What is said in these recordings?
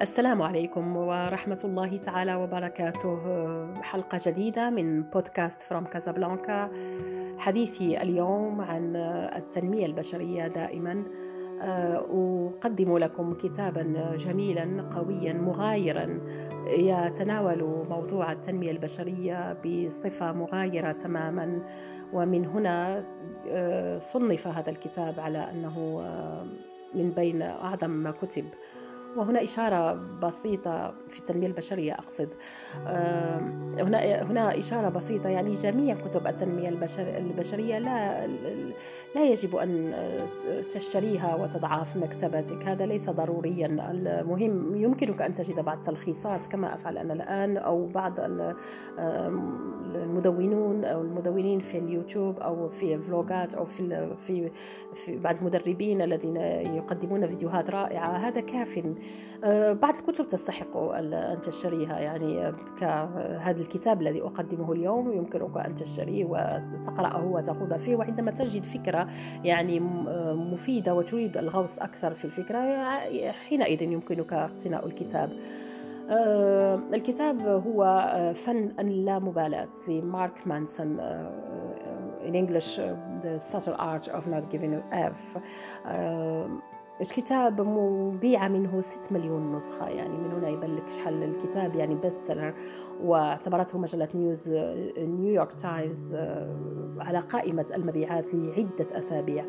السلام عليكم ورحمة الله تعالى وبركاته. حلقة جديدة من بودكاست فروم كازابلانكا حديثي اليوم عن التنمية البشرية دائما. أقدم لكم كتابا جميلا قويا مغايرا. يتناول موضوع التنمية البشرية بصفة مغايرة تماما. ومن هنا صنف هذا الكتاب على أنه من بين أعظم ما كتب. وهنا إشارة بسيطة في التنمية البشرية أقصد. هنا هنا إشارة بسيطة يعني جميع كتب التنمية البشرية لا لا يجب أن تشتريها وتضعها في مكتبتك. هذا ليس ضروريا. المهم يمكنك أن تجد بعض التلخيصات كما أفعل أنا الآن أو بعض المدونون أو المدونين في اليوتيوب أو في فلوجات أو في في بعض المدربين الذين يقدمون فيديوهات رائعة. هذا كاف آه، بعض الكتب تستحق أن تشتريها. يعني كهذا الكتاب الذي أقدمه اليوم يمكنك أن تشتريه وتقرأه وتخوض فيه. وعندما تجد فكرة يعني آه، مفيدة وتريد الغوص أكثر في الفكرة حينئذ يمكنك اقتناء الكتاب. آه، الكتاب هو فن اللامبالاة لمارك مانسون in English the subtle art of not giving a F. الكتاب مبيع منه 6 مليون نسخة يعني من هنا يبان لك شحال الكتاب يعني best seller واعتبرته مجلة نيوز نيويورك تايمز على قائمة المبيعات لعدة أسابيع.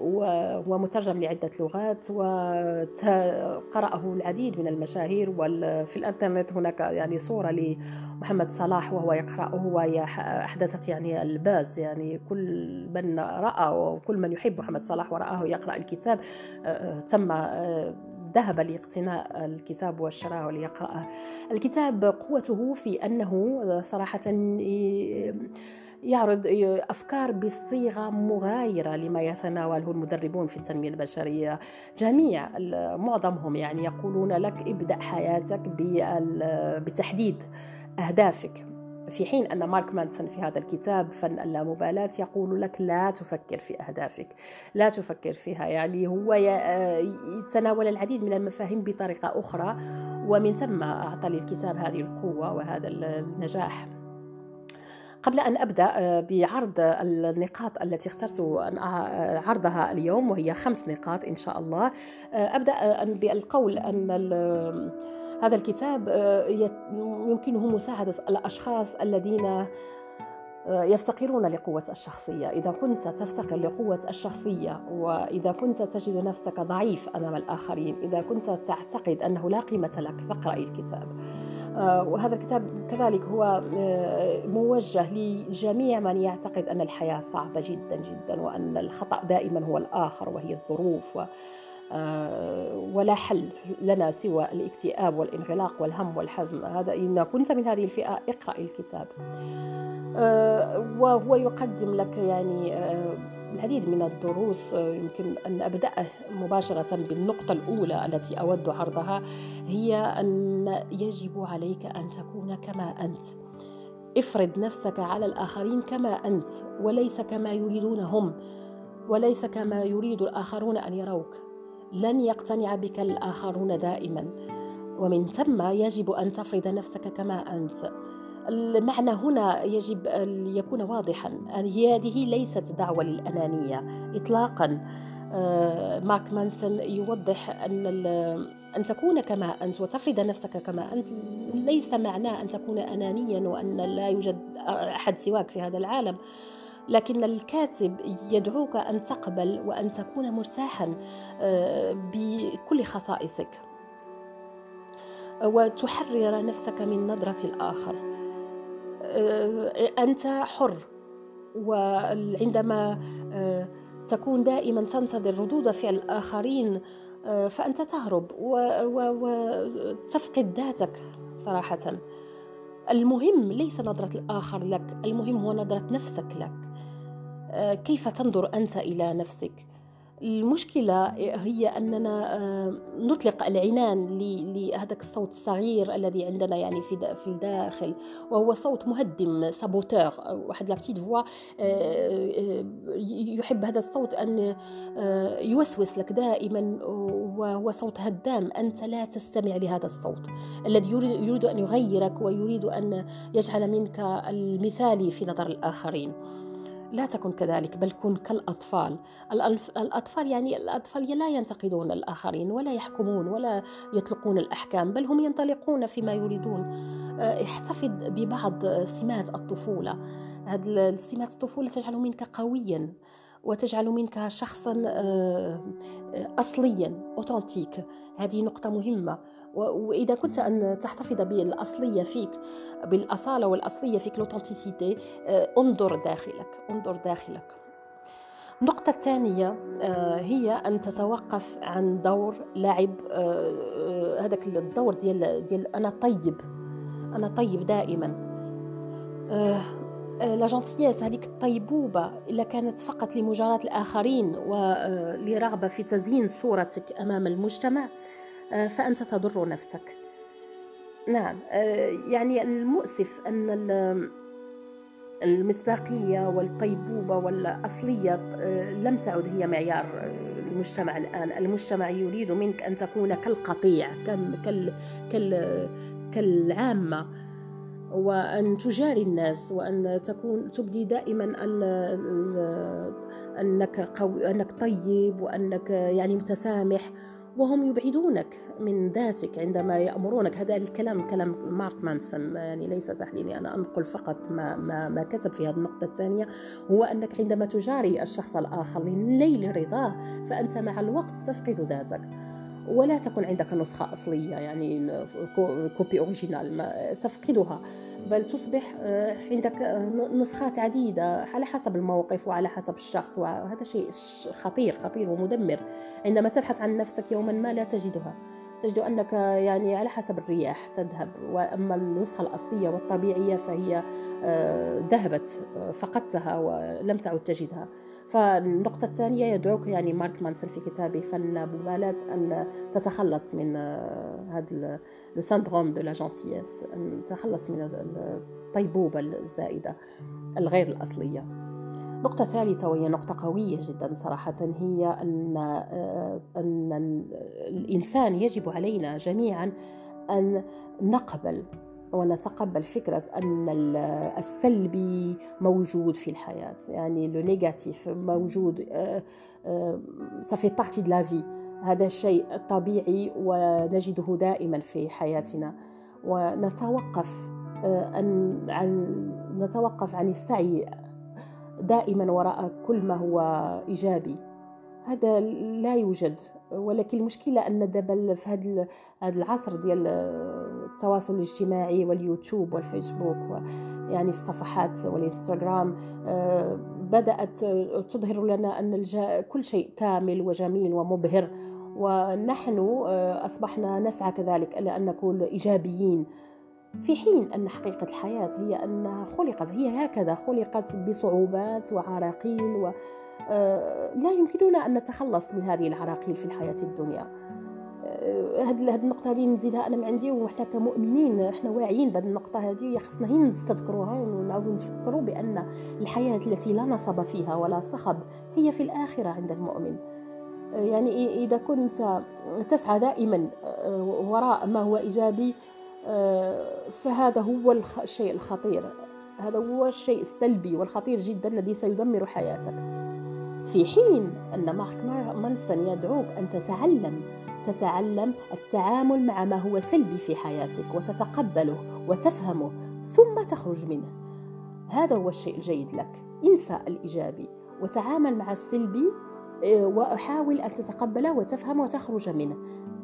ومترجم لعدة لغات وقرأه العديد من المشاهير وفي الإنترنت هناك يعني صورة لمحمد صلاح وهو يقرأه وهي أحدثت يعني الباز يعني كل من رأى وكل من يحب محمد صلاح ورآه يقرأ الكتاب تم ذهب لاقتناء الكتاب والشراء وليقرأه الكتاب قوته في أنه صراحة يعرض أفكار بصيغة مغايرة لما يتناوله المدربون في التنمية البشرية جميع معظمهم يعني يقولون لك ابدأ حياتك بتحديد أهدافك. في حين أن مارك مانسون في هذا الكتاب فن اللامبالاة يقول لك لا تفكر في أهدافك لا تفكر فيها. يعني هو يتناول العديد من المفاهيم بطريقة أخرى ومن ثم أعطى للكتاب هذه القوة وهذا النجاح. قبل أن أبدأ آه، بعرض النقاط التي اخترت أن عرضها اليوم وهي خمس نقاط إن شاء الله. آه، أبدأ آه، بالقول أن هذا الكتاب يمكنه مساعدة الأشخاص الذين يفتقرون لقوة الشخصية. إذا كنت تفتقر لقوة الشخصية وإذا كنت تجد نفسك ضعيف أمام الآخرين إذا كنت تعتقد أنه لا قيمة لك فاقرأ الكتاب. آه، وهذا الكتاب كذلك هو آه، موجه لجميع من يعتقد أن الحياة صعبة جدا جدا وأن الخطأ دائما هو الآخر وهي الظروف و آه، ولا حل لنا سوى الاكتئاب والانغلاق والهم والحزن. هذا إن كنت من هذه الفئة اقرأ الكتاب. وهو يقدم لك يعني العديد من الدروس يمكن أن أبدأ مباشرة بالنقطة الأولى التي أود عرضها هي أن يجب عليك أن تكون كما أنت. افرض نفسك على الآخرين كما أنت وليس كما يريدون هم وليس كما يريد الآخرون أن يروك. لن يقتنع بك الآخرون دائما. ومن ثم يجب أن تفرض نفسك كما أنت. المعنى هنا يجب أن يكون واضحا. هذه ليست دعوة للأنانية. إطلاقا آه، مارك مانسون يوضح أن أن تكون كما أنت وتفرض نفسك كما أنت. ليس معناه أن تكون أنانيا وأن لا يوجد أحد سواك في هذا العالم. لكن الكاتب يدعوك أن تقبل وأن تكون مرتاحا آه، بكل خصائصك. وتحرر نفسك من نظرة الآخر. أنت حر وعندما آه، تكون دائما تنتظر ردود فعل الآخرين آه، فأنت تهرب وتفقد ذاتك صراحة. المهم ليس نظرة الآخر لك المهم هو نظرة نفسك لك. كيف تنظر أنت إلى نفسك؟ المشكلة هي أننا آه، نطلق العنان لهذاك الصوت الصغير الذي عندنا يعني في في الداخل وهو صوت مهدم سابوتور واحد لا بتيت فوا يحب هذا الصوت أن آه، يوسوس لك دائما وهو صوت هدام أنت لا تستمع لهذا الصوت الذي يريد أن يغيرك ويريد أن يجعل منك المثالي في نظر الآخرين. لا تكن كذلك بل كن كالأطفال. الأطفال يعني الأطفال لا ينتقدون الآخرين ولا يحكمون ولا يطلقون الأحكام بل هم ينطلقون فيما يريدون. آه، احتفظ ببعض سمات الطفولة. هذه سمات الطفولة تجعل منك قويا وتجعل منك شخصا آه، آه، أصليا أوتنتيك هذه نقطة مهمة. وإذا كنت أن تحتفظ بالأصلية فيك بالأصالة والأصلية فيك لوتنتيسيتي آه، انظر داخلك انظر داخلك. النقطة الثانية هي أن تتوقف عن دور لعب هذاك الدور ديال ديال أنا طيب أنا طيب دائما. لا جونتييس هذيك الطيبوبة إلا كانت فقط لمجاراه الآخرين ولرغبه في تزيين صورتك أمام المجتمع. فأنت تضر نفسك. نعم آه، يعني المؤسف أن المصداقية والطيبوبه والأصلية آه، لم تعد هي معيار المجتمع الآن. المجتمع يريد منك أن تكون كالقطيع كال كال كالعامة وأن تجاري الناس وأن تكون تبدي دائما أنك قوي أنك طيب وأنك يعني متسامح. وهم يبعدونك من ذاتك عندما يأمرونك. هذا الكلام كلام مارك مانسون يعني ليس تحليلي أنا أنقل فقط ما, ما, ما كتب في هذه النقطة الثانية هو أنك عندما تجاري الشخص الآخر لنيل رضاه فأنت مع الوقت تفقد ذاتك. ولا تكن عندك نسخة أصلية يعني copie originale تفقدها. بل تصبح آه، عندك آه، نسخات عديدة على حسب الموقف وعلى حسب الشخص وهذا شيء خطير خطير ومدمر عندما تبحث عن نفسك يوما ما لا تجدها. تجد أنك يعني على حسب الرياح تذهب وأما النسخة الأصلية والطبيعية فهي آه، ذهبت فقدتها ولم تعد تجدها. فالنقطة الثانية يدعوك يعني مارك مانسون في كتابه فن اللامبالاة أن تتخلص من هذا لو دو لا أن تتخلص من الطيبوبة الزائدة الغير الأصلية. نقطة ثالثة وهي نقطة قوية جدا صراحة هي أن أن الإنسان يجب علينا جميعا أن نقبل ونتقبل فكرة أن السلبي موجود في الحياة يعني le négatif موجود ça fait partie de la vie هذا الشيء طبيعي ونجده دائما في حياتنا. ونتوقف آه، أن عن نتوقف عن السعي دائما وراء كل ما هو إيجابي. هذا لا يوجد ولكن المشكلة أن دابا في هذا العصر ديال التواصل الاجتماعي واليوتيوب والفيسبوك يعني الصفحات والإنستغرام آه، بدأت تظهر لنا أن كل شيء كامل وجميل ومبهر. ونحن آه، أصبحنا نسعى كذلك إلى أن نكون إيجابيين. في حين أن حقيقة الحياة هي أنها خلقت هي هكذا خلقت بصعوبات وعراقيل و آه، لا يمكننا أن نتخلص من هذه العراقيل في الحياة الدنيا. هذه هذه النقطة هذه نزيدها أنا من عندي وحنا كمؤمنين إحنا واعيين بهذه النقطة هذه خصنا هي نستذكروها ونعاودوا نتفكروا بأن الحياة التي لا نصب فيها ولا صخب هي في الآخرة عند المؤمن. يعني إذا كنت تسعى دائما آه، وراء ما هو إيجابي آه، فهذا هو الشيء الخطير. هذا هو الشيء السلبي والخطير جدا الذي سيدمر حياتك. في حين أن مارك مانسون يدعوك أن تتعلم تتعلم التعامل مع ما هو سلبي في حياتك وتتقبله وتفهمه ثم تخرج منه. هذا هو الشيء الجيد لك انسى الإيجابي. وتعامل مع السلبي آه، وحاول أن تتقبله وتفهم وتخرج منه.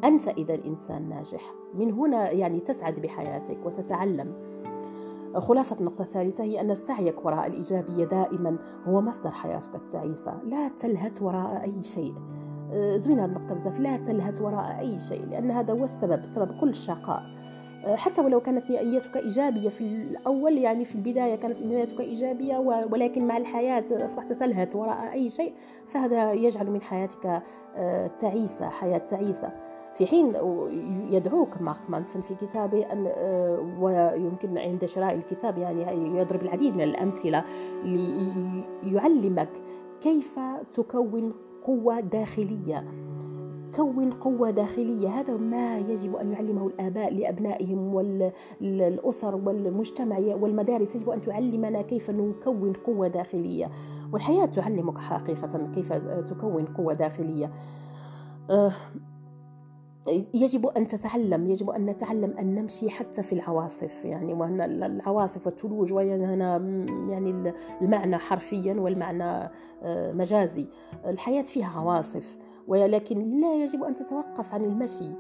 أنت إذا إنسان ناجح. من هنا يعني تسعد بحياتك وتتعلم. خلاصة النقطة الثالثة هي أن سعيك وراء الإيجابية دائما هو مصدر حياتك التعيسة لا تلهت وراء أي شيء. زوينة هذه النقطة بزاف. لا تلهت وراء أي شيء لأن هذا هو السبب سبب كل الشقاء حتى ولو كانت نيتك إيجابية في الأول يعني في البداية كانت نيتك إيجابية ولكن مع الحياة أصبحت تلهث وراء أي شيء فهذا يجعل من حياتك آه، تعيسة حياة تعيسة. في حين يدعوك مارك مانسون في كتابه أن آه، ويمكن عند شراء الكتاب يعني يضرب العديد من الأمثلة ليعلمك كيف تكون قوة داخلية. كون قوة داخلية. هذا ما يجب أن يعلمه الآباء لأبنائهم والأسر والمجتمع والمدارس. يجب أن تعلمنا كيف نكون قوة داخلية. والحياة تعلمك حقيقة كيف تكون قوة داخلية. آه، يجب أن تتعلم يجب أن نتعلم أن نمشي حتى في العواصف يعني وهنا العواصف والثلوج وهنا يعني المعنى حرفيا والمعنى آه، مجازي. الحياة فيها عواصف ولكن لا يجب أن تتوقف عن المشي.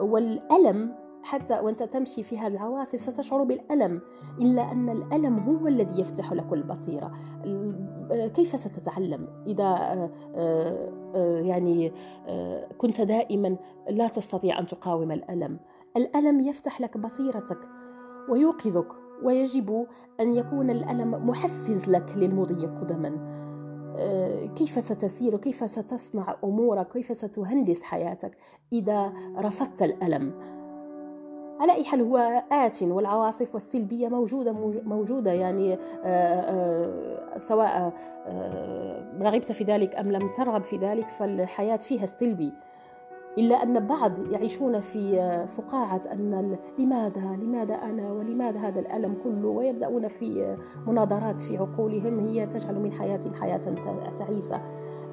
والألم حتى وأنت تمشي في هذه العواصف ستشعر بالألم إلا أن الألم هو الذي يفتح لك البصيرة. كيف ستتعلم؟ إذا آه، آه، يعني آه، كنت دائما لا تستطيع أن تقاوم الألم. الألم يفتح لك بصيرتك ويوقظك ويجب أن يكون الألم محفز لك للمضي قدما. كيف ستسير؟ كيف ستصنع أمورك؟ كيف ستهندس حياتك إذا رفضت الألم؟ على أي حال هو آت والعواصف والسلبية موجودة موجودة يعني آه، آه، سواء آه، رغبت في ذلك أم لم ترغب في ذلك فالحياة فيها السلبي إلا أن بعض يعيشون في فقاعة أن لماذا لماذا أنا ولماذا هذا الألم كله؟ ويبدأون في مناظرات في عقولهم هي تجعل من حياة حياة تعيسة.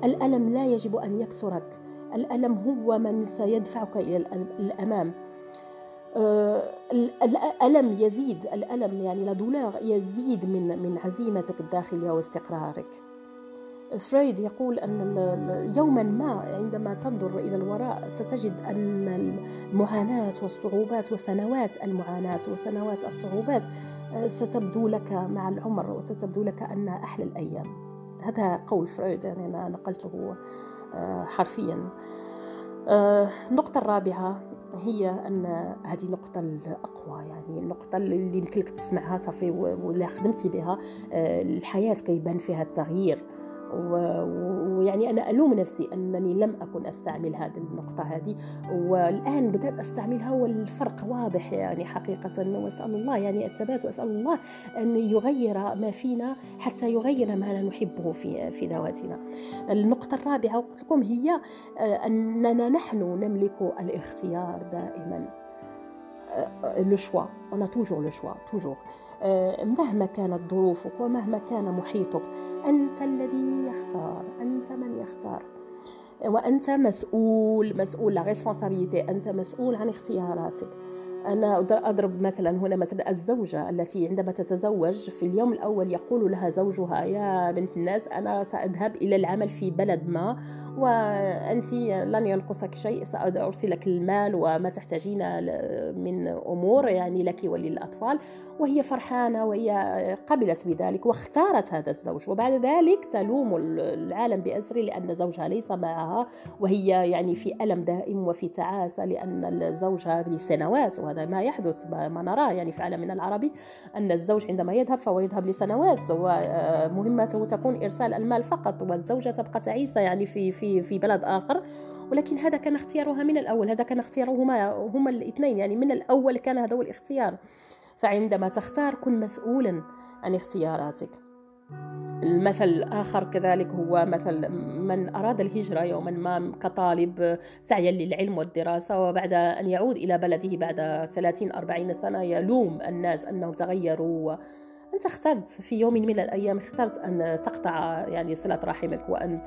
الألم لا يجب أن يكسرك. الألم هو من سيدفعك إلى الأمام. الألم يزيد الألم يعني لا يزيد من من عزيمتك الداخلية واستقرارك. فرويد يقول أن يوما ما عندما تنظر إلى الوراء ستجد أن المعاناة والصعوبات وسنوات المعاناة وسنوات الصعوبات آه، ستبدو لك مع العمر وستبدو لك أنها أحلى الأيام. هذا قول فرويد يعني أنا نقلته آه، حرفيا. النقطة الرابعة هي أن هذه النقطه الأقوى يعني النقطة اللي يمكن لك تسمعها صافي ولا خدمتي بها آه، الحياة كيبان فيها التغيير. ويعني أنا ألوم نفسي أنني لم أكن أستعمل هذه النقطة هذه والآن بدأت أستعملها والفرق واضح يعني حقيقة وأسأل الله يعني الثبات وأسأل الله أن يغير ما فينا حتى يغير ما لا نحبه في في ذواتنا. النقطة الرابعة قلت لكم هي آه، أننا نحن نملك الاختيار دائما. لو شوا أنا توجور لو شوا توجور مهما كانت ظروفك ومهما كان محيطك أنت الذي يختار أنت من يختار. وأنت مسؤول مسؤول لا أنت مسؤول عن اختياراتك. أنا أضرب مثلا هنا مثلا الزوجة التي عندما تتزوج في اليوم الأول يقول لها زوجها يا بنت الناس أنا سأذهب إلى العمل في بلد ما وأنت لن ينقصك شيء سأرسلك المال وما تحتاجين من أمور يعني لك وللأطفال. وهي فرحانة وهي قبلت بذلك واختارت هذا الزوج وبعد ذلك تلوم العالم بأسره لأن زوجها ليس معها وهي يعني في ألم دائم وفي تعاسة لأن زوجها لسنوات وهذا ما يحدث ما نراه يعني في عالمنا العربي أن الزوج عندما يذهب فهو يذهب لسنوات ومهمته تكون إرسال المال فقط والزوجة تبقى تعيسة يعني في في في بلد آخر. ولكن هذا كان اختيارها من الأول هذا كان اختيارهما هما الاثنين. يعني من الأول كان هذا هو الاختيار. فعندما تختار كن مسؤولا عن اختياراتك. المثل الآخر كذلك هو مثل من أراد الهجرة يوما ما كطالب سعيا للعلم والدراسة وبعد أن يعود إلى بلده بعد 30-40 سنة يلوم الناس أنهم تغيروا. أنت اخترت في يوم من الأيام اخترت أن تقطع يعني صلة رحمك وأن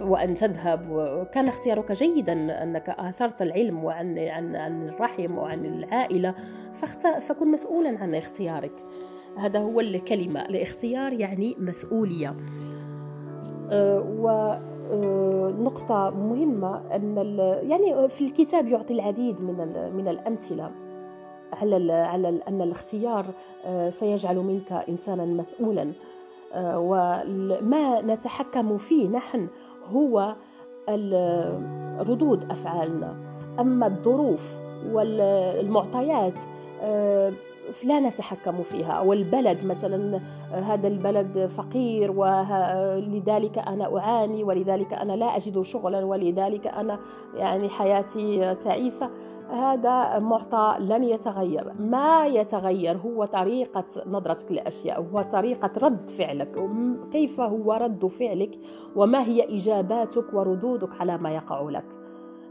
وأن تذهب. وكان اختيارك جيدا أنك آثرت العلم وعن عن عن الرحم وعن العائلة. فكن مسؤولا عن اختيارك. هذا هو الكلمة. الاختيار يعني مسؤولية. أه، و أه، نقطة مهمة أن يعني في الكتاب يعطي العديد من من الأمثلة. على على أن الاختيار أه، سيجعل منك إنسانا مسؤولا. وما نتحكم فيه نحن هو ردود أفعالنا. أما الظروف والمعطيات لا نتحكم فيها. والبلد مثلا هذا البلد فقير ولذلك أنا أعاني ولذلك أنا لا أجد شغلا ولذلك أنا يعني حياتي تعيسة. هذا معطى لن يتغير. ما يتغير هو طريقة نظرتك للأشياء هو طريقة رد فعلك. كيف هو رد فعلك؟ وما هي إجاباتك وردودك على ما يقع لك؟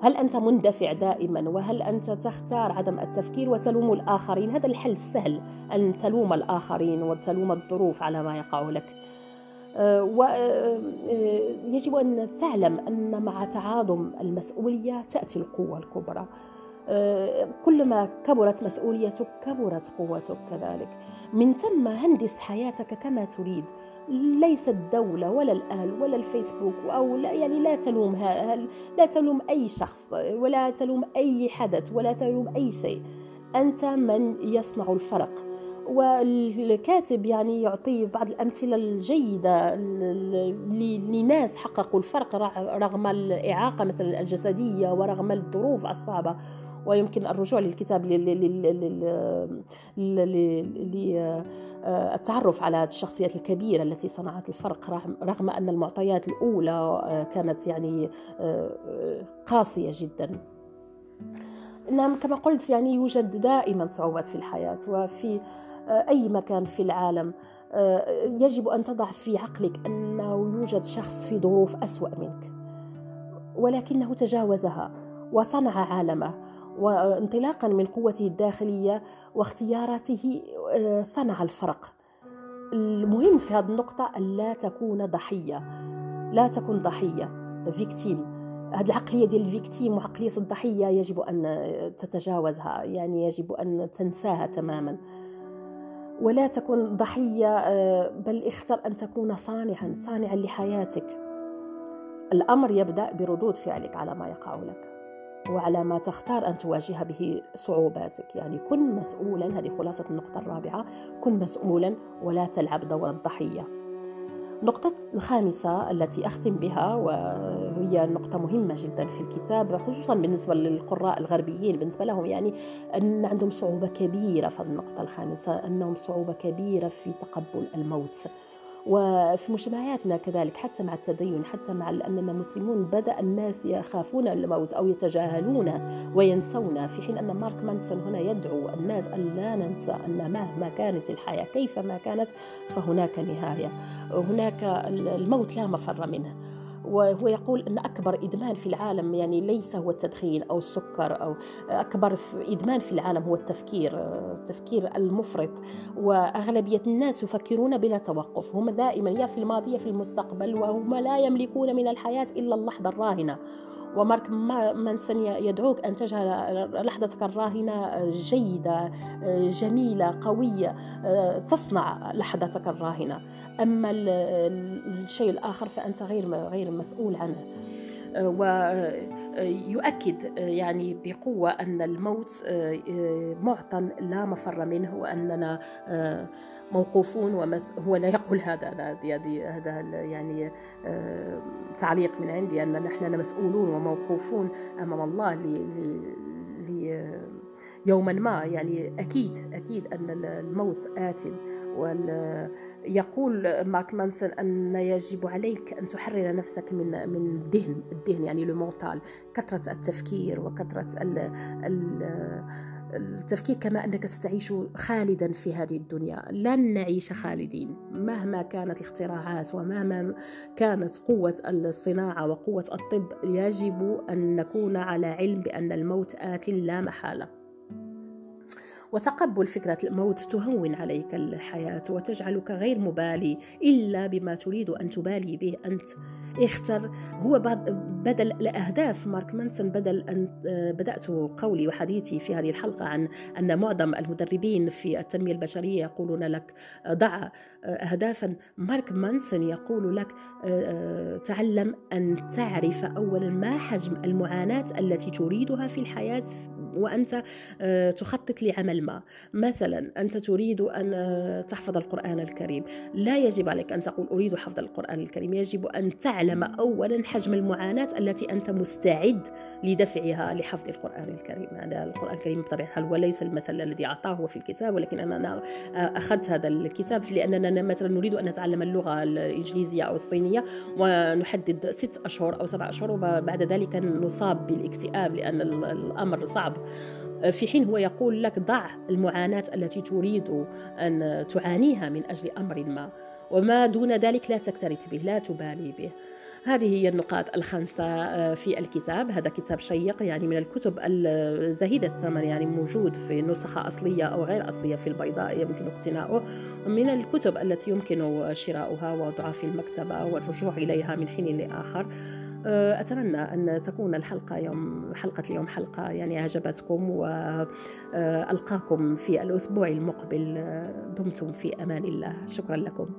هل أنت مندفع دائما؟ وهل أنت تختار عدم التفكير وتلوم الآخرين؟ هذا الحل السهل أن تلوم الآخرين وتلوم الظروف على ما يقع لك. ويجب أه، أن تعلم أن مع تعاظم المسؤولية تأتي القوة الكبرى. أه، كلما كبرت مسؤوليتك كبرت قوتك كذلك. من ثم هندس حياتك كما تريد. ليس الدولة ولا الأهل ولا الفيسبوك أو لا يعني لا تلوم لا تلوم أي شخص ولا تلوم أي حدث ولا تلوم أي شيء. أنت من يصنع الفرق. والكاتب يعني يعطي بعض الأمثلة الجيدة لناس حققوا الفرق رغم الإعاقة مثلا الجسدية ورغم الظروف الصعبة. ويمكن الرجوع للكتاب للتعرف على الشخصيات الكبيرة التي صنعت الفرق رغم أن المعطيات الأولى آه، كانت يعني آه، قاسية جدا. نعم كما قلت يعني يوجد دائما صعوبات في الحياة وفي آه، أي مكان في العالم. يجب أن تضع في عقلك أنه يوجد شخص في ظروف أسوأ منك ولكنه تجاوزها وصنع عالمه. وانطلاقا من قوته الداخلية واختياراته آه، صنع الفرق. المهم في هذه النقطة لا تكون ضحية. لا تكون ضحية. victime هذه العقلية ديال ال victime وعقلية الضحية يجب أن تتجاوزها يعني يجب أن تنساها تماما. ولا تكن ضحية آه، بل اختر أن تكون صانعا صانعا لحياتك. الأمر يبدأ بردود فعلك على ما يقع لك. وعلى ما تختار أن تواجه به صعوباتك. يعني كن مسؤولا هذه خلاصة النقطة الرابعة. كن مسؤولا ولا تلعب دور الضحية. النقطة الخامسة التي أختم بها وهي نقطة مهمة جدا في الكتاب خصوصا بالنسبة للقراء الغربيين بالنسبة لهم يعني أن عندهم صعوبة كبيرة في النقطة الخامسة أنهم صعوبة كبيرة في تقبل الموت. وفي مجتمعاتنا كذلك حتى مع التدين حتى مع أننا مسلمون بدأ الناس يخافون الموت أو يتجاهلون وينسون في حين أن مارك مانسون هنا يدعو الناس أن لا ننسى أن مهما كانت الحياة كيفما كانت فهناك نهاية. هناك الموت لا مفر منه. وهو يقول أن أكبر إدمان في العالم يعني ليس هو التدخين أو السكر أو أكبر إدمان في العالم هو التفكير التفكير المفرط. وأغلبية الناس يفكرون بلا توقف. هم دائما يا في الماضي يا في المستقبل وهم لا يملكون من الحياة إلا اللحظة الراهنة. ومارك مانسون يدعوك أن تجعل لحظتك الراهنة جيدة جميلة قوية تصنع لحظتك الراهنة. أما الشيء الآخر فأنت غير غير مسؤول عنه. ويؤكد يعني بقوة أن الموت معطى لا مفر منه وأننا موقوفون ومس هو لا يقول هذا هذا هذا يعني آه، تعليق من عندي أن نحن مسؤولون وموقوفون أمام الله ل يوما ما. يعني أكيد أكيد أن الموت آت يقول مارك مانسون أن يجب عليك أن تحرر نفسك من من الدهن الدهن يعني لو كثرة التفكير وكثرة ال التفكير كما أنك ستعيش خالدا في هذه الدنيا. لن نعيش خالدين. مهما كانت الاختراعات ومهما كانت قوة الصناعة وقوة الطب يجب أن نكون على علم بأن الموت آت لا محالة. وتقبل فكرة الموت تهون عليك الحياة وتجعلك غير مبالي إلا بما تريد أن تبالي به أنت. اختر هو بدل الأهداف مارك مانسون بدل أن بدأت قولي وحديثي في هذه الحلقة عن أن معظم المدربين في التنمية البشرية يقولون لك ضع أهدافا. مارك مانسون يقول لك تعلم أن تعرف أولا ما حجم المعاناة التي تريدها في الحياة وأنت تخطط لعمل ما. مثلا أنت تريد أن تحفظ القرآن الكريم. لا يجب عليك أن تقول أريد حفظ القرآن الكريم. يجب أن تعلم أولا حجم المعاناة التي أنت مستعد لدفعها لحفظ القرآن الكريم. هذا القرآن الكريم بطبيعة الحال هو ليس المثل الذي أعطاه في الكتاب ولكن أنا أخذت هذا الكتاب لأننا مثلا نريد أن نتعلم اللغة الإنجليزية أو الصينية ونحدد ست أشهر أو سبع أشهر وبعد ذلك نصاب بالاكتئاب لأن الأمر صعب. في حين هو يقول لك ضع المعاناة التي تريد أن تعانيها من أجل أمر ما وما دون ذلك لا تكترث به لا تبالي به. هذه هي النقاط الخمسة آه، في الكتاب. هذا كتاب شيق يعني من الكتب الزهيدة الثمن يعني موجود في نسخة أصلية أو غير أصلية في البيضاء يمكن اقتناؤه. ومن الكتب التي يمكن شراؤها ووضعها في المكتبة والرجوع إليها من حين لآخر. أتمنى أن تكون الحلقة يوم حلقة اليوم حلقة يعني أعجبتكم وألقاكم في الأسبوع المقبل. دمتم في أمان الله. شكرا لكم.